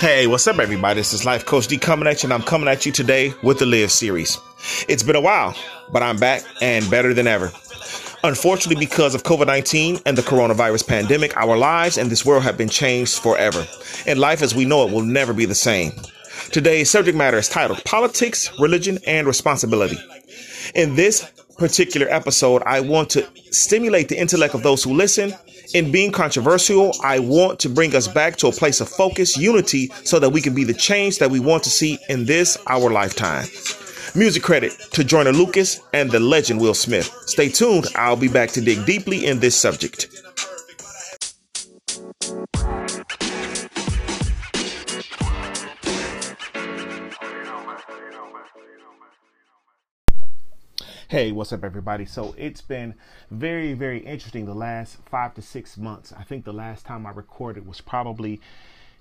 Hey, what's up, everybody? This is Life Coach D coming at you, and I'm coming at you today with the Live series. It's been a while, but I'm back and better than ever. Unfortunately, because of COVID 19 and the coronavirus pandemic, our lives and this world have been changed forever. And life as we know it will never be the same. Today's subject matter is titled Politics, Religion, and Responsibility. In this particular episode, I want to stimulate the intellect of those who listen. In being controversial, I want to bring us back to a place of focus, unity, so that we can be the change that we want to see in this, our lifetime. Music credit to Joyner Lucas and the legend Will Smith. Stay tuned, I'll be back to dig deeply in this subject. Hey, what's up, everybody? So it's been very, very interesting the last five to six months. I think the last time I recorded was probably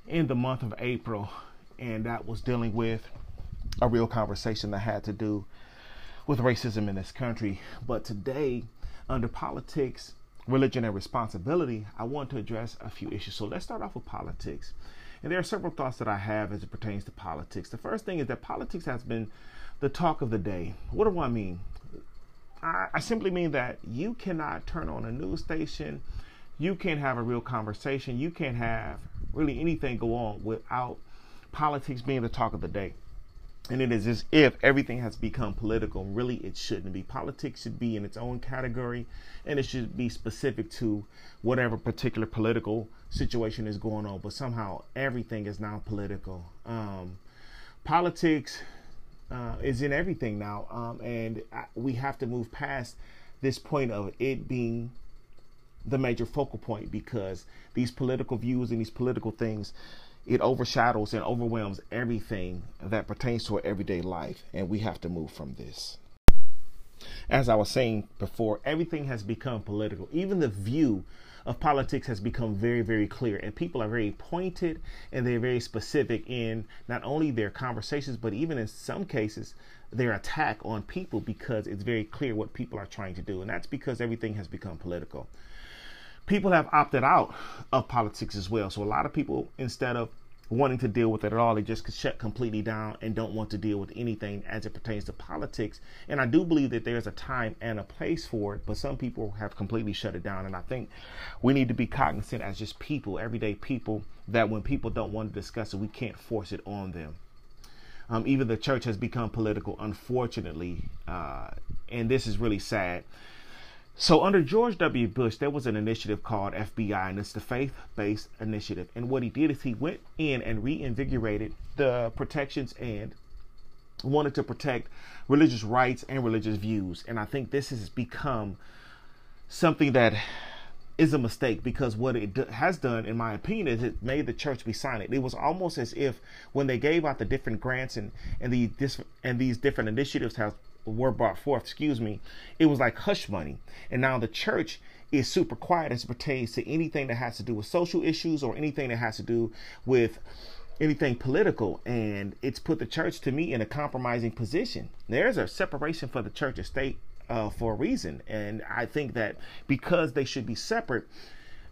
in the month of April, and that was dealing with a real conversation that had to do with racism in this country. But today, under politics, religion, and responsibility, I want to address a few issues. So let's start off with politics. And there are several thoughts that I have as it pertains to politics. The first thing is that politics has been the talk of the day. What do I mean? I, simply mean that you cannot turn on a news station, you can't have a real conversation, you can't have really anything go on without politics being the talk of the day. And it is as if everything has become political. Really, it shouldn't be. Politics should be in its own category and it should be specific to whatever particular political situation is going on. But somehow everything is now political. Um, politics uh, is in everything now, um, and we have to move past this point of it being the major focal point because these political views and these political things it overshadows and overwhelms everything that pertains to our everyday life. And we have to move from this. As i was saying before everything has become political. Even the view of politics has become very, very clear. And people are very pointed and they're very specific in not only their conversations, but even in some cases, their attack on people because it's very clear what people are trying to do. And that's because everything has become political. People have opted out of politics as well. So a lot of people, instead of wanting to deal with it at all. They just shut completely down and don't want to deal with anything as it pertains to politics. And I do believe that there's a time and a place for it, but some people have completely shut it down. And I think we need to be cognizant as just people, everyday people, that when people don't want to discuss it, we can't force it on them. Um, even the church has become political, unfortunately, uh, and this is really sad. So, under George W. Bush, there was an initiative called FBI, and it's the Faith Based Initiative. And what he did is he went in and reinvigorated the protections and wanted to protect religious rights and religious views. And I think this has become something that is a mistake because what it has done, in my opinion, is it made the church be silent. It was almost as if when they gave out the different grants and and the this and these different initiatives have were brought forth, excuse me, it was like hush money. And now the church is super quiet as pertains to anything that has to do with social issues or anything that has to do with anything political. And it's put the church to me in a compromising position. There's a separation for the church and state uh, for a reason. And I think that because they should be separate,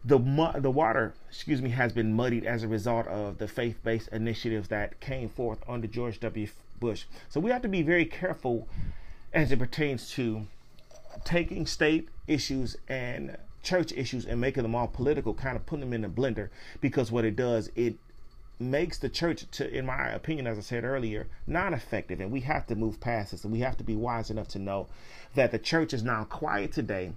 the the water, excuse me, has been muddied as a result of the faith-based initiatives that came forth under George W. Bush. So we have to be very careful as it pertains to taking state issues and church issues and making them all political, kind of putting them in a blender because what it does, it makes the church to in my opinion as i said earlier non-effective and we have to move past this and we have to be wise enough to know that the church is now quiet today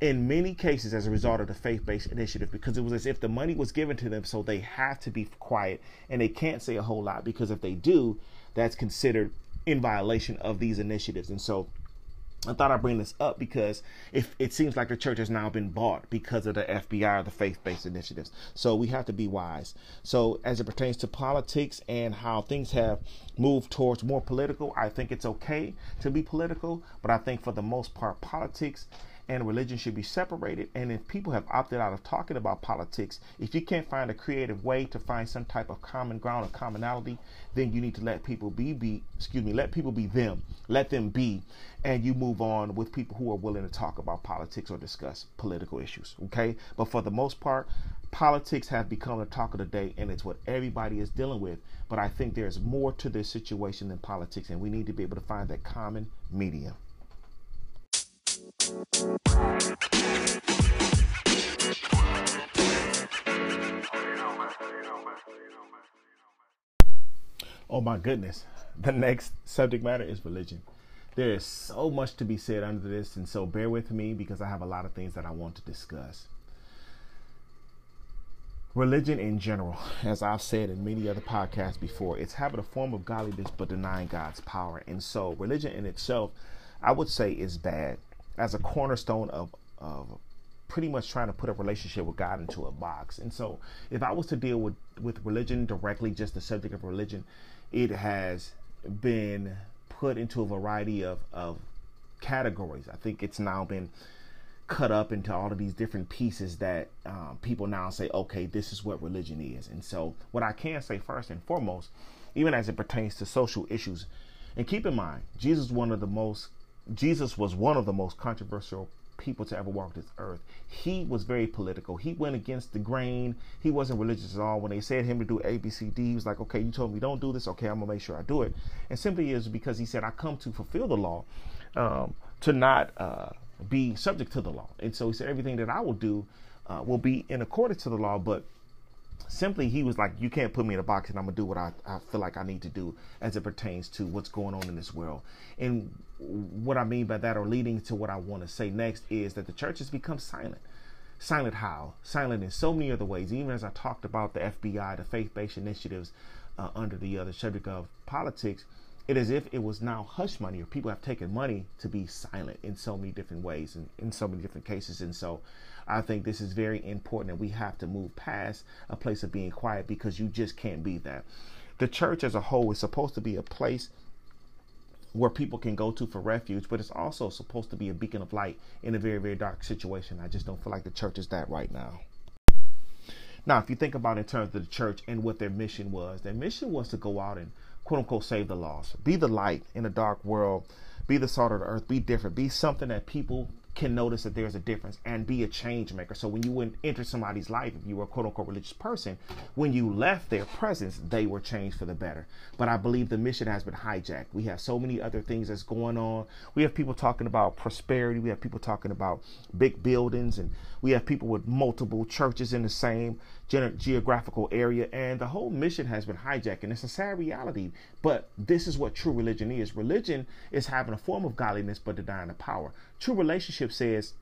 in many cases as a result of the faith-based initiative because it was as if the money was given to them so they have to be quiet and they can't say a whole lot because if they do that's considered in violation of these initiatives. And so I thought I'd bring this up because if it seems like the church has now been bought because of the FBI or the faith-based initiatives. So we have to be wise. So as it pertains to politics and how things have moved towards more political, I think it's okay to be political, but I think for the most part politics and religion should be separated. And if people have opted out of talking about politics, if you can't find a creative way to find some type of common ground or commonality, then you need to let people be be excuse me, let people be them. Let them be and you move on with people who are willing to talk about politics or discuss political issues. Okay? But for the most part, Politics have become the talk of the day, and it's what everybody is dealing with. But I think there's more to this situation than politics, and we need to be able to find that common medium. Oh my goodness. The next subject matter is religion. There is so much to be said under this, and so bear with me because I have a lot of things that I want to discuss. Religion in general, as I've said in many other podcasts before, it's having a form of godliness but denying God's power. And so, religion in itself, I would say, is bad as a cornerstone of, of pretty much trying to put a relationship with God into a box. And so, if I was to deal with, with religion directly, just the subject of religion, it has been put into a variety of, of categories. I think it's now been cut up into all of these different pieces that um, people now say, okay, this is what religion is. And so, what I can say first and foremost, even as it pertains to social issues, and keep in mind, Jesus is one of the most Jesus was one of the most controversial people to ever walk this earth. He was very political. He went against the grain. He wasn't religious at all. When they said him to do A, B, C, D, he was like, okay, you told me don't do this. Okay, I'm gonna make sure I do it. And simply is because he said, I come to fulfill the law, um, to not uh, be subject to the law. And so he said, everything that I will do uh, will be in accordance to the law, but simply he was like you can't put me in a box and i'm gonna do what I, I feel like i need to do as it pertains to what's going on in this world. And what i mean by that or leading to what i want to say next is that the church has become silent. Silent how? Silent in so many other ways. Even as i talked about the fbi the faith-based initiatives uh, under the other subject of politics it is if it was now hush money or people have taken money to be silent in so many different ways and in so many different cases and so i think this is very important and we have to move past a place of being quiet because you just can't be that the church as a whole is supposed to be a place where people can go to for refuge, but it's also supposed to be a beacon of light in a very, very dark situation. I just don't feel like the church is that right now. Now, if you think about in terms of the church and what their mission was, their mission was to go out and quote unquote save the lost. Be the light in a dark world. Be the salt of the earth. Be different. Be something that people can notice that there's a difference and be a change maker. So when you enter somebody's life, if you were a quote unquote religious person, when you left their presence, they were changed for the better. But I believe the mission has been hijacked. We have so many other things that's going on. We have people talking about prosperity. We have people talking about big buildings and we have people with multiple churches in the same geographical area. And the whole mission has been hijacked. And it's a sad reality. But this is what true religion is. Religion is having a form of godliness, but denying the power. True relationship says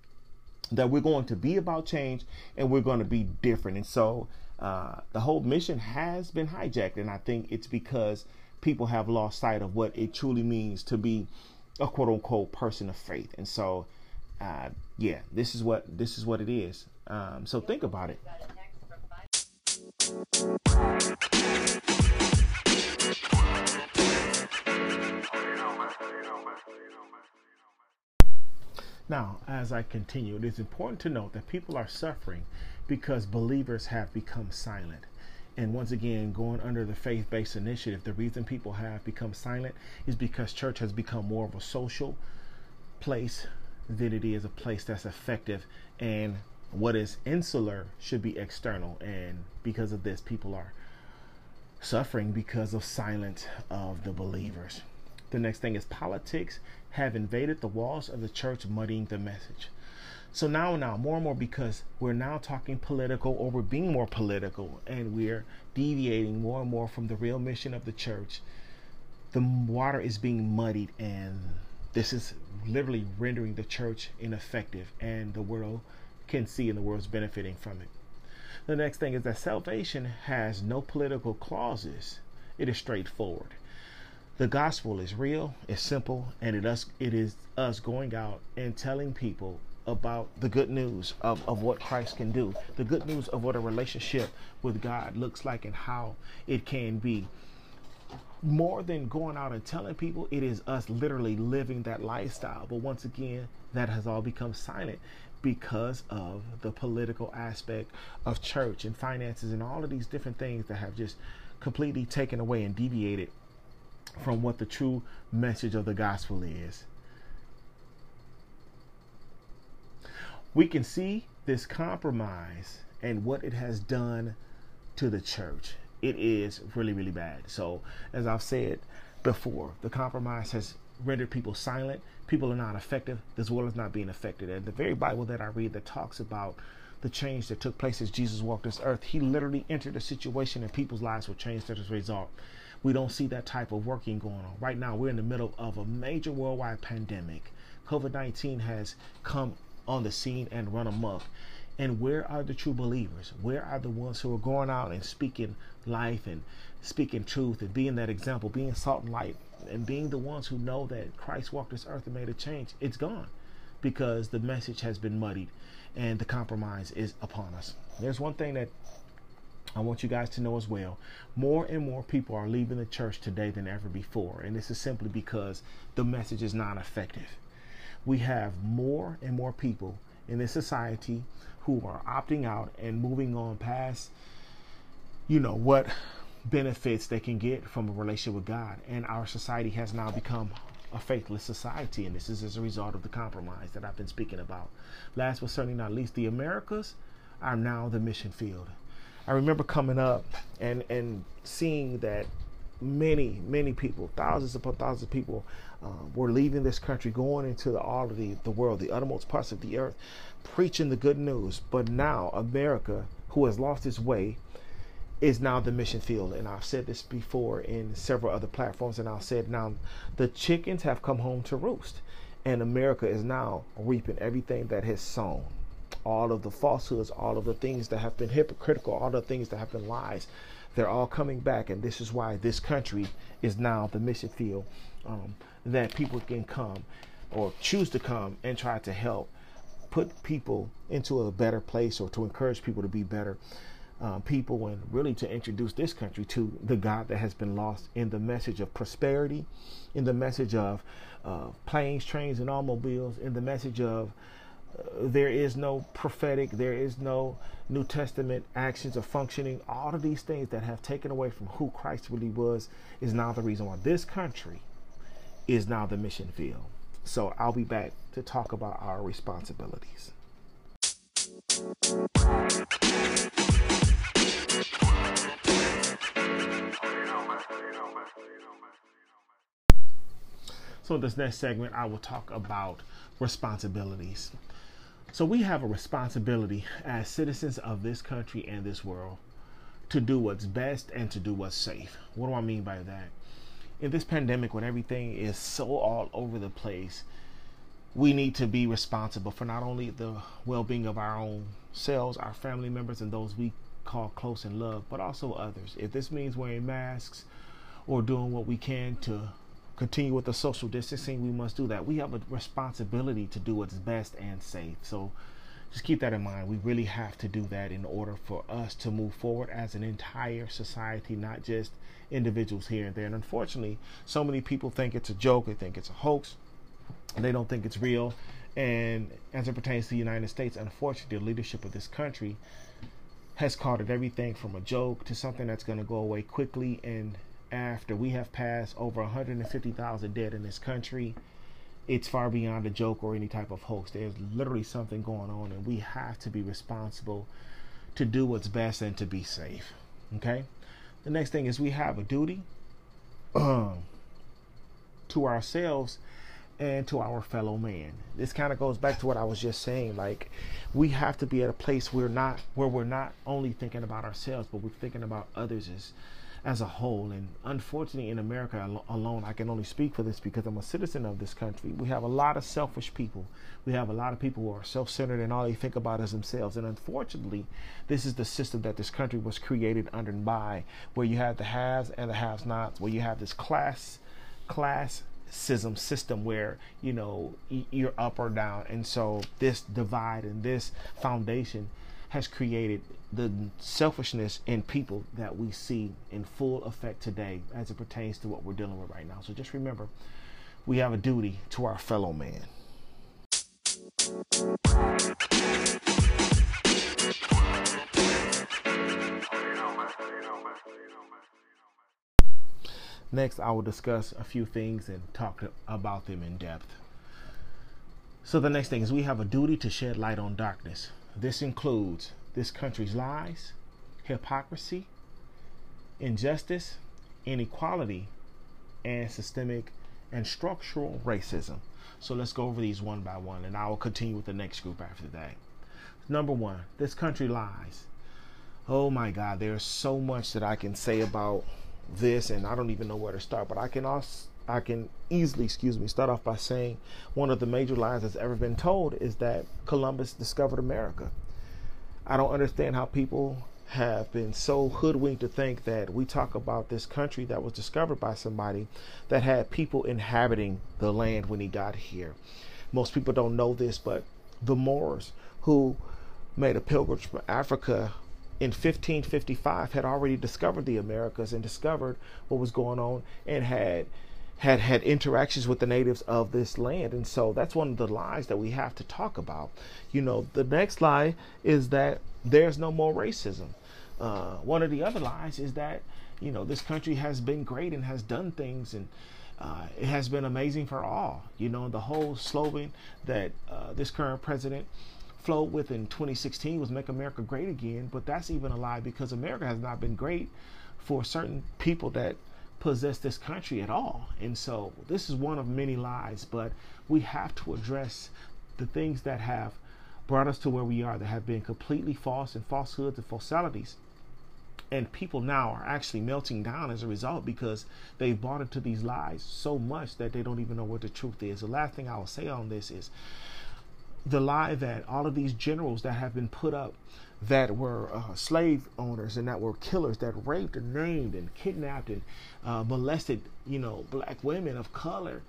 that we're going to be about change and we're going to be different. And so uh, the whole mission has been hijacked. And I think it's because people have lost sight of what it truly means to be a quote unquote person of faith. And so, uh, yeah, this is what this is what it is. Um, so think about it. Now, as I continue, it is important to note that people are suffering because believers have become silent. And once again, going under the faith based initiative, the reason people have become silent is because church has become more of a social place than it is a place that's effective. And what is insular should be external. And because of this, people are suffering because of silence of the believers. The next thing is politics have invaded the walls of the church, muddying the message. So now, now, more and more, because we're now talking political or we're being more political and we're deviating more and more from the real mission of the church, the water is being muddied and this is literally rendering the church ineffective and the world can see and the world's benefiting from it. The next thing is that salvation has no political clauses. It is straightforward. The gospel is real, it's simple, and it us it is us going out and telling people about the good news of, of what Christ can do, the good news of what a relationship with God looks like and how it can be. More than going out and telling people, it is us literally living that lifestyle. But once again, that has all become silent because of the political aspect of church and finances and all of these different things that have just completely taken away and deviated from what the true message of the gospel is. We can see this compromise and what it has done to the church. It is really, really bad. So, as I've said before, the compromise has rendered people silent. People are not effective. This world is not being affected. And the very Bible that I read that talks about the change that took place as Jesus walked this earth, he literally entered a situation and people's lives were changed as a result. We don't see that type of working going on. Right now, we're in the middle of a major worldwide pandemic. COVID 19 has come on the scene and run amok. And where are the true believers? Where are the ones who are going out and speaking life and speaking truth and being that example, being salt and light, and being the ones who know that Christ walked this earth and made a change? It's gone because the message has been muddied and the compromise is upon us. There's one thing that I want you guys to know as well. More and more people are leaving the church today than ever before. And this is simply because the message is not effective. We have more and more people in this society who are opting out and moving on past, you know, what benefits they can get from a relationship with God. And our society has now become a faithless society, and this is as a result of the compromise that I've been speaking about. Last but certainly not least, the Americas are now the mission field. I remember coming up and and seeing that many many people, thousands upon thousands of people, uh, were leaving this country, going into the, all of the, the world, the uttermost parts of the earth, preaching the good news. But now America, who has lost its way, is now the mission field. And I've said this before in several other platforms, and I'll say it now. The chickens have come home to roost, and America is now reaping everything that has sown. All of the falsehoods, all of the things that have been hypocritical, all the things that have been lies, they're all coming back. And this is why this country is now the mission field um, that people can come or choose to come and try to help put people into a better place or to encourage people to be better uh, people and really to introduce this country to the God that has been lost in the message of prosperity, in the message of uh, planes, trains, and automobiles, in the message of uh, there is no prophetic, there is no New Testament actions or functioning. All of these things that have taken away from who Christ really was is now the reason why this country is now the mission field. So I'll be back to talk about our responsibilities. So, in this next segment, I will talk about responsibilities. So, we have a responsibility as citizens of this country and this world to do what's best and to do what's safe. What do I mean by that? In this pandemic, when everything is so all over the place, we need to be responsible for not only the well being of our own selves, our family members, and those we call close and love, but also others. If this means wearing masks or doing what we can to continue with the social distancing, we must do that. We have a responsibility to do what's best and safe. So just keep that in mind. We really have to do that in order for us to move forward as an entire society, not just individuals here and there. And unfortunately, so many people think it's a joke, they think it's a hoax, they don't think it's real. And as it pertains to the United States, unfortunately, the leadership of this country has called it everything from a joke to something that's going to go away quickly and after we have passed over 150,000 dead in this country, it's far beyond a joke or any type of hoax. There's literally something going on, and we have to be responsible to do what's best and to be safe. Okay? The next thing is we have a duty um, to ourselves and to our fellow man. This kind of goes back to what I was just saying. Like, we have to be at a place where not where we're not only thinking about ourselves, but we're thinking about others as a whole. And unfortunately, in America alone, I can only speak for this because I'm a citizen of this country. We have a lot of selfish people. We have a lot of people who are self centered and all they think about is themselves. And unfortunately, this is the system that this country was created under and by, where you have the haves and the have nots, where you have this class, class system where you know you're up or down and so this divide and this foundation has created the selfishness in people that we see in full effect today as it pertains to what we're dealing with right now. So just remember, we have a duty to our fellow man. Next, I will discuss a few things and talk about them in depth. So, the next thing is we have a duty to shed light on darkness. This includes this country's lies, hypocrisy, injustice, inequality, and systemic and structural racism. So let's go over these one by one, and I will continue with the next group after that. Number one, this country lies. Oh my God, there's so much that I can say about this, and I don't even know where to start. But I can also, I can easily, excuse me, start off by saying one of the major lies that's ever been told is that Columbus discovered America. I don't understand how people have been so hoodwinked to think that we talk about this country that was discovered by somebody that had people inhabiting the land when he got here. Most people don't know this, but the Moors who made a pilgrimage from Africa in 1555 had already discovered the Americas and discovered what was going on and had had had interactions with the natives of this land. And so that's one of the lies that we have to talk about. You know the next lie is that there's no more racism. Uh, one of the other lies is that you know this country has been great and has done things and uh, it has been amazing for all. You know the whole slogan that uh, this current president flowed with in 2016 was make america great again. But that's even a lie because america has not been great for certain people that possess this country at all. And so this is one of many lies, but we have to address the things that have brought us to where we are that have been completely false and falsehoods and falsalities. And people now are actually melting down as a result because they've bought into these lies so much that they don't even know what the truth is. The last thing I will say on this is the lie that all of these generals that have been put up that were uh, slave owners and that were killers that raped and maimed and kidnapped and uh, molested, you know, black women of color.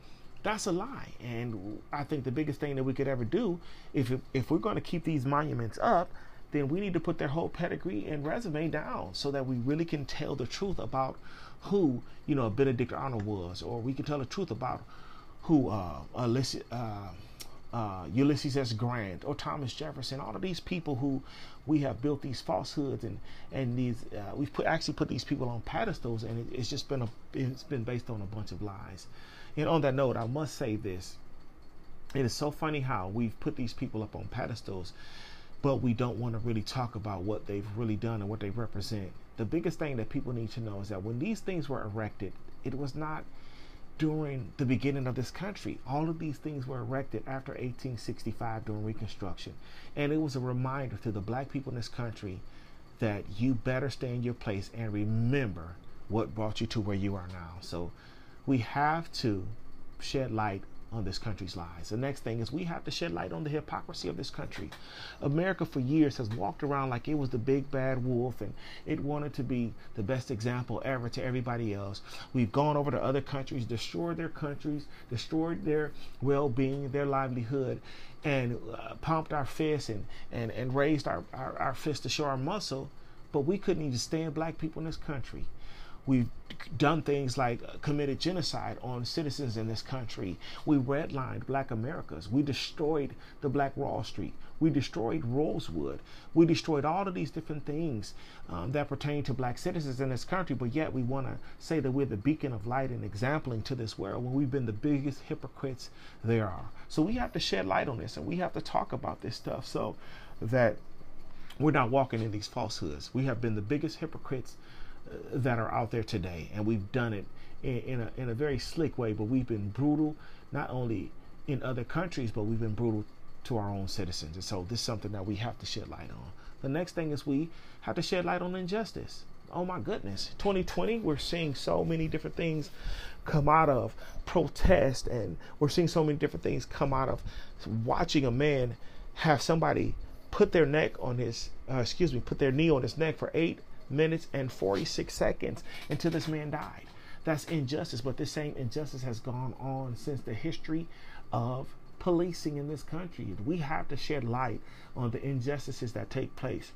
That's a lie. And I think the biggest thing that we could ever do, if if we're going to keep these monuments up, then we need to put their whole pedigree and resume down so that we really can tell the truth about who, you know, Benedict Arnold was, or we can tell the truth about who uh, Alyssa, uh, uh, Ulysses S. Grant or Thomas Jefferson, all of these people who we have built these falsehoods and and these uh, we've put actually put these people on pedestals, and it, it's just been a it's been based on a bunch of lies. And on that note, I must say this: it is so funny how we've put these people up on pedestals, but we don't want to really talk about what they've really done and what they represent. The biggest thing that people need to know is that when these things were erected, it was not during the beginning of this country. All of these things were erected after 1865 during Reconstruction. And it was a reminder to the black people in this country that you better stay in your place and remember what brought you to where you are now. So we have to shed light on this country's lies. The next thing is we have to shed light on the hypocrisy of this country. America for years has walked around like it was the big bad wolf and it wanted to be the best example ever to everybody else. We've gone over to other countries, destroyed their countries, destroyed their well-being, their livelihood, and uh, pumped our fists and, and, and raised our, our, our fists to show our muscle, but we couldn't even stand black people in this country. We've done things like committed genocide on citizens in this country. We redlined black Americas. We destroyed the Black Wall Street. We destroyed Rosewood. We destroyed all of these different things um, that pertain to black citizens in this country, but yet we want to say that we're the beacon of light and exempling to this world when we've been the biggest hypocrites there are. So we have to shed light on this and we have to talk about this stuff so that we're not walking in these falsehoods. We have been the biggest hypocrites that are out there today, and we've done it in, in, a in a very slick way. But we've been brutal, not only in other countries, but we've been brutal to our own citizens. And so this is something that we have to shed light on. The next thing is we have to shed light on injustice. Oh my goodness, 2020, we're seeing so many different things come out of protest, and we're seeing so many different things come out of watching a man have somebody put their neck on his, uh, excuse me, put their knee on his neck for eight minutes and 46 seconds until this man died. That's injustice, but this same injustice has gone on since the history of policing in this country. We have to shed light on the injustices that take place.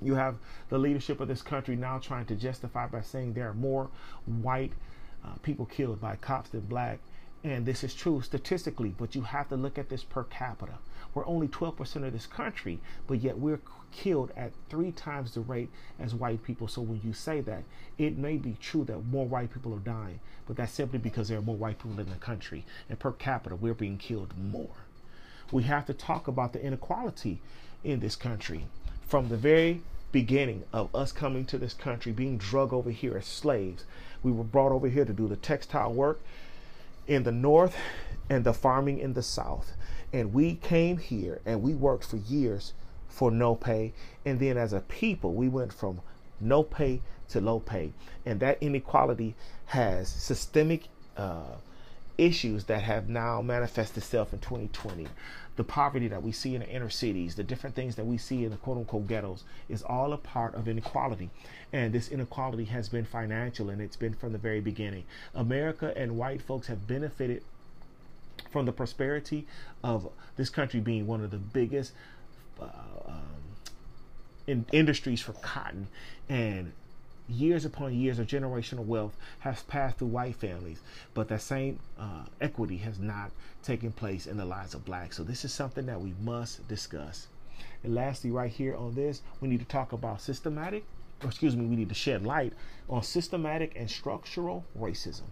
You have the leadership of this country now trying to justify by saying there are more white uh, people killed by cops than black. And this is true statistically, but you have to look at this per capita. We're only 12% of this country, but yet we're killed at three times the rate as white people. So when you say that, it may be true that more white people are dying, but that's simply because there are more white people in the country. And per capita, we're being killed more. We have to talk about the inequality in this country from the very beginning of us coming to this country, being drug over here as slaves. We were brought over here to do the textile work in the north and the farming in the south. And we came here and we worked for years for no pay. And then as a people, we went from no pay to low pay. And that inequality has systemic uh, issues that have now manifested itself in 2020. The poverty that we see in the inner cities, the different things that we see in the quote unquote ghettos, is all a part of inequality. And this inequality has been financial and it's been from the very beginning. America and white folks have benefited from the prosperity of this country being one of the biggest uh, um, in industries for cotton and years upon years of generational wealth has passed through white families, but that same uh, equity has not taken place in the lives of blacks. So this is something that we must discuss. And lastly, right here on this, we need to talk about systematic, or excuse me, we need to shed light on systematic and structural racism.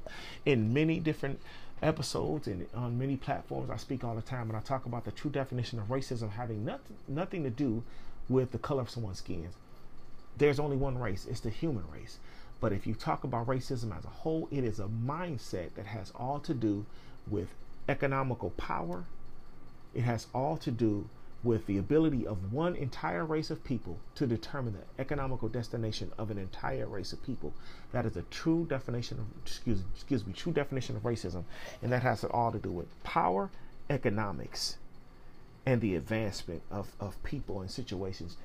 In many different episodes and on many platforms, I speak all the time and I talk about the true definition of racism having nothing, nothing to do with the color of someone's skin there's only one race it's the human race. But if you talk about racism as a whole, it is a mindset that has all to do with economical power. It has all to do with the ability of one entire race of people to determine the economical destination of an entire race of people. That is a true definition of excuse, excuse me, true definition of racism, and that has it all to do with power, economics, and the advancement of, of people and situations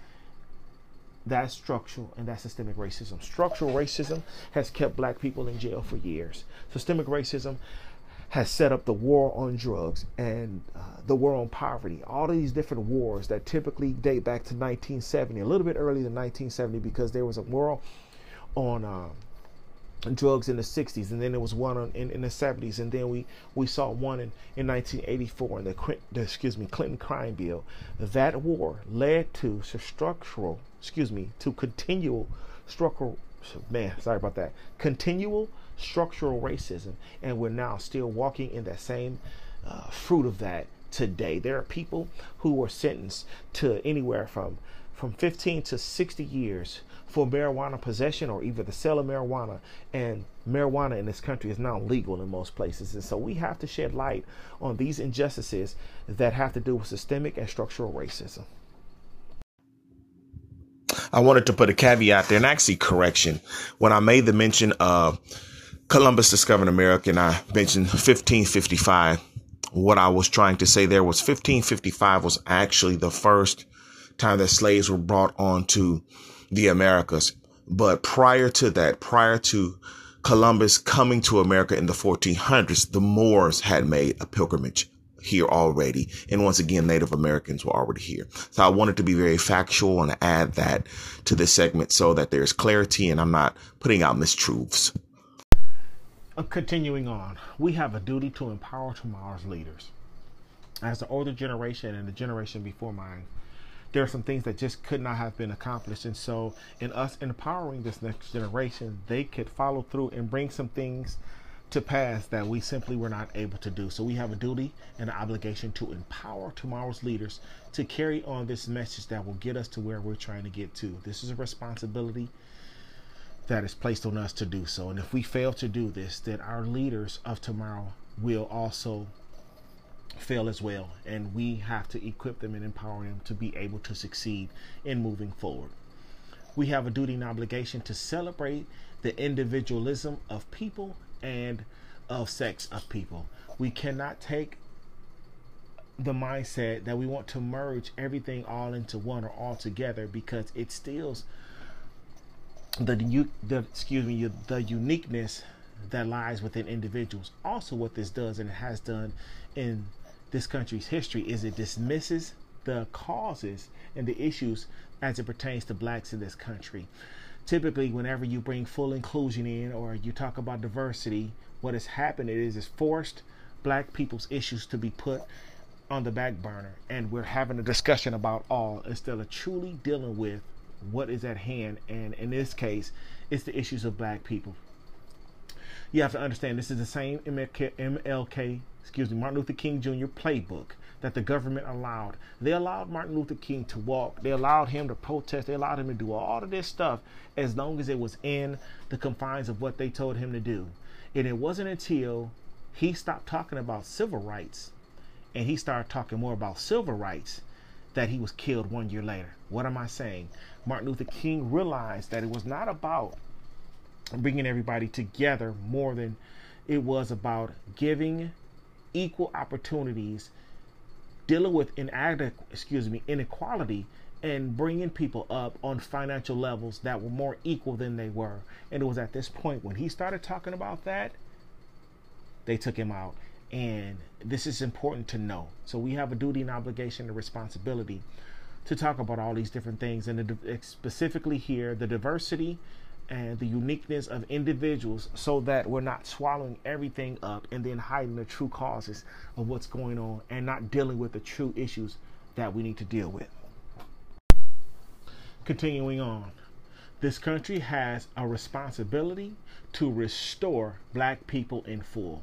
that's structural and that's systemic racism. Structural racism has kept black people in jail for years. Systemic racism has set up the war on drugs and uh, the war on poverty. All these different wars that typically date back to 1970, a little bit earlier than 1970, because there was a war on uh, drugs in the 60s, and then there was one on, in, in the 70s, and then we, we saw one in, in 1984 in the, the excuse me Clinton crime bill. That war led to structural excuse me, to continual structural, man, sorry about that, continual structural racism. And we're now still walking in that same uh, fruit of that today. There are people who were sentenced to anywhere from from 15 to 60 years for marijuana possession or either the sale of marijuana and marijuana in this country is now legal in most places and so we have to shed light on these injustices that have to do with systemic and structural racism I wanted to put a caveat there and actually correction. When I made the mention of Columbus discovered America and I mentioned 1555, what I was trying to say there was 1555 was actually the first time that slaves were brought onto the Americas. But prior to that, prior to Columbus coming to America in the 1400s, the Moors had made a pilgrimage here already. And once again, Native Americans were already here. So I wanted to be very factual and add that to this segment so that there's clarity and I'm not putting out mistruths. Uh, continuing on, we have a duty to empower tomorrow's leaders. As the older generation and the generation before mine, there are some things that just could not have been accomplished. And so, in us empowering this next generation, they could follow through and bring some things to pass that we simply were not able to do. So we have a duty and an obligation to empower tomorrow's leaders to carry on this message that will get us to where we're trying to get to. This is a responsibility that is placed on us to do so. And if we fail to do this, then our leaders of tomorrow will also fail as well. And we have to equip them and empower them to be able to succeed in moving forward. We have a duty and obligation to celebrate the individualism of people and of sex of people. We cannot take the mindset that we want to merge everything all into one or all together because it steals the, the excuse me the uniqueness that lies within individuals. Also, what this does and has done in this country's history is it dismisses the causes and the issues as it pertains to blacks in this country. Typically whenever you bring full inclusion in or you talk about diversity what has happened is is forced black people's issues to be put on the back burner. And we're having a discussion about all. Instead of truly dealing with what is at hand and in this case it's the issues of black people You have to understand this is the same MLK, MLK excuse me, Martin Luther King Jr. playbook that the government allowed. They allowed Martin Luther King to walk. They allowed him to protest. They allowed him to do all of this stuff as long as it was in the confines of what they told him to do. And it wasn't until he stopped talking about civil rights and he started talking more about civil rights that he was killed one year later. What am I saying? Martin Luther King realized that it was not about bringing everybody together more than it was about giving equal opportunities dealing with inadequate, excuse me, inequality and bringing people up on financial levels that were more equal than they were. And it was at this point when he started talking about that, they took him out. And this is important to know. So we have a duty and obligation and responsibility to talk about all these different things, and the, specifically here, the diversity and the uniqueness of individuals so that we're not swallowing everything up and then hiding the true causes of what's going on and not dealing with the true issues that we need to deal with. Continuing on, this country has a responsibility to restore black people in full.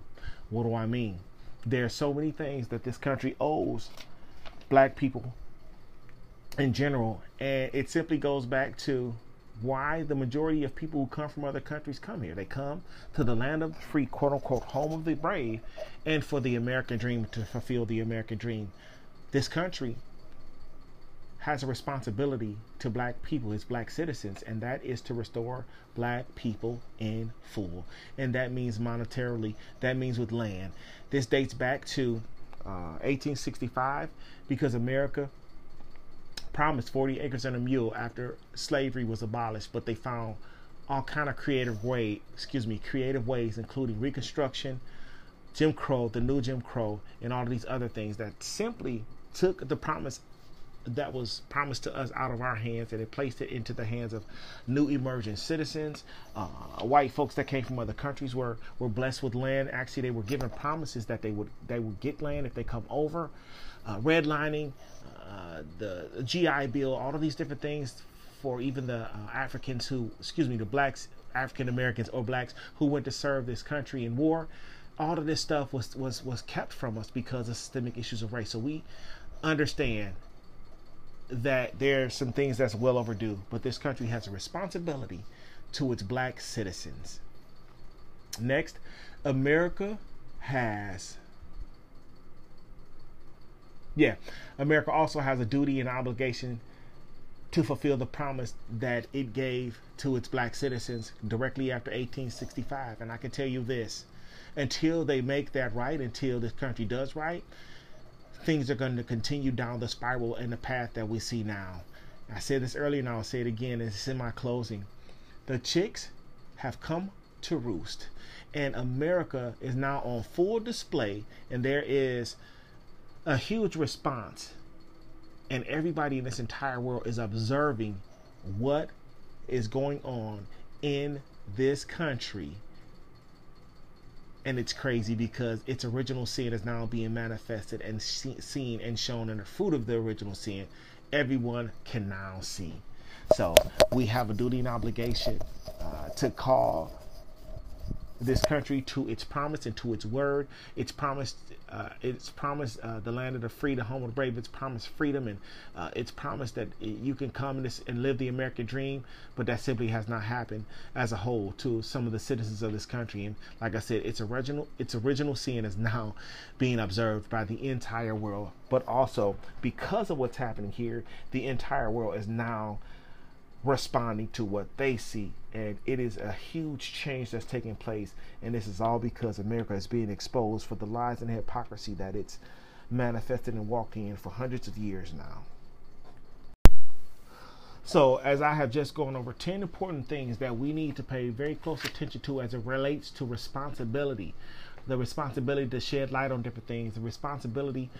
What do I mean? There are so many things that this country owes black people in general, and it simply goes back to why the majority of people who come from other countries come here. They come to the land of the free, quote unquote, home of the brave, and for the American dream to fulfill the American dream. This country has a responsibility to black people, its black citizens, and that is to restore black people in full. And that means monetarily, that means with land. This dates back to uh, 1865 because America promised 40 acres and a mule after slavery was abolished, but they found all kind of creative way, excuse me, creative ways, including Reconstruction, Jim Crow, the new Jim Crow, and all these other things that simply took the promise that was promised to us out of our hands and it placed it into the hands of new emerging citizens. Uh, white folks that came from other countries were were blessed with land. Actually they were given promises that they would they would get land if they come over. Uh, redlining uh, the GI Bill, all of these different things for even the uh, Africans who, excuse me, the blacks, African Americans or blacks who went to serve this country in war. All of this stuff was was was kept from us because of systemic issues of race. So we understand that there are some things that's well overdue, but this country has a responsibility to its black citizens. Next, America has yeah, America also has a duty and obligation to fulfill the promise that it gave to its black citizens directly after 1865. And I can tell you this until they make that right, until this country does right, things are going to continue down the spiral and the path that we see now. I said this earlier and I'll say it again. It's in my closing. The chicks have come to roost, and America is now on full display, and there is a huge response, and everybody in this entire world is observing what is going on in this country. And it's crazy because its original sin is now being manifested and seen and shown in the fruit of the original sin. Everyone can now see. So we have a duty and obligation uh, to call this country to its promise and to its word. It's promised, uh, it's promised uh, the land of the free, the home of the brave. It's promised freedom, and uh, it's promised that you can come and, and live the American dream. But that simply has not happened as a whole to some of the citizens of this country. And like I said, its original, its original sin is now being observed by the entire world. But also because of what's happening here, the entire world is now responding to what they see. And it is a huge change that's taking place. And this is all because America is being exposed for the lies and hypocrisy that it's manifested and walked in for hundreds of years now. So, as I have just gone over 10 important things that we need to pay very close attention to as it relates to responsibility the responsibility to shed light on different things, the responsibility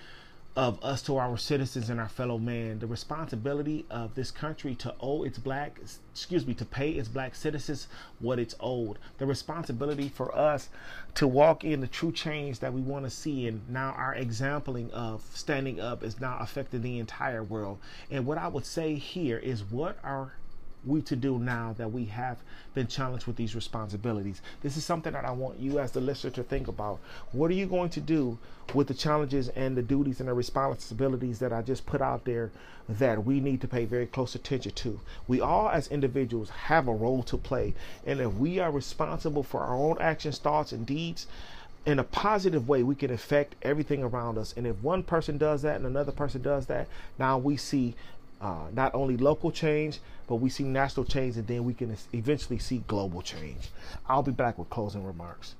of us to our citizens and our fellow man, the responsibility of this country to owe its black, excuse me, to pay its black citizens what it's owed, the responsibility for us to walk in the true change that we want to see, and now our exampling of standing up is now affecting the entire world. And what I would say here is what our we to do now that we have been challenged with these responsibilities? This is something that I want you as the listener to think about. What are you going to do with the challenges and the duties and the responsibilities that I just put out there that we need to pay very close attention to? We all, as individuals, have a role to play. And if we are responsible for our own actions, thoughts, and deeds, in a positive way, we can affect everything around us. And if one person does that and another person does that, now we see uh, not only local change, but we see national change, and then we can eventually see global change. I'll be back with closing remarks.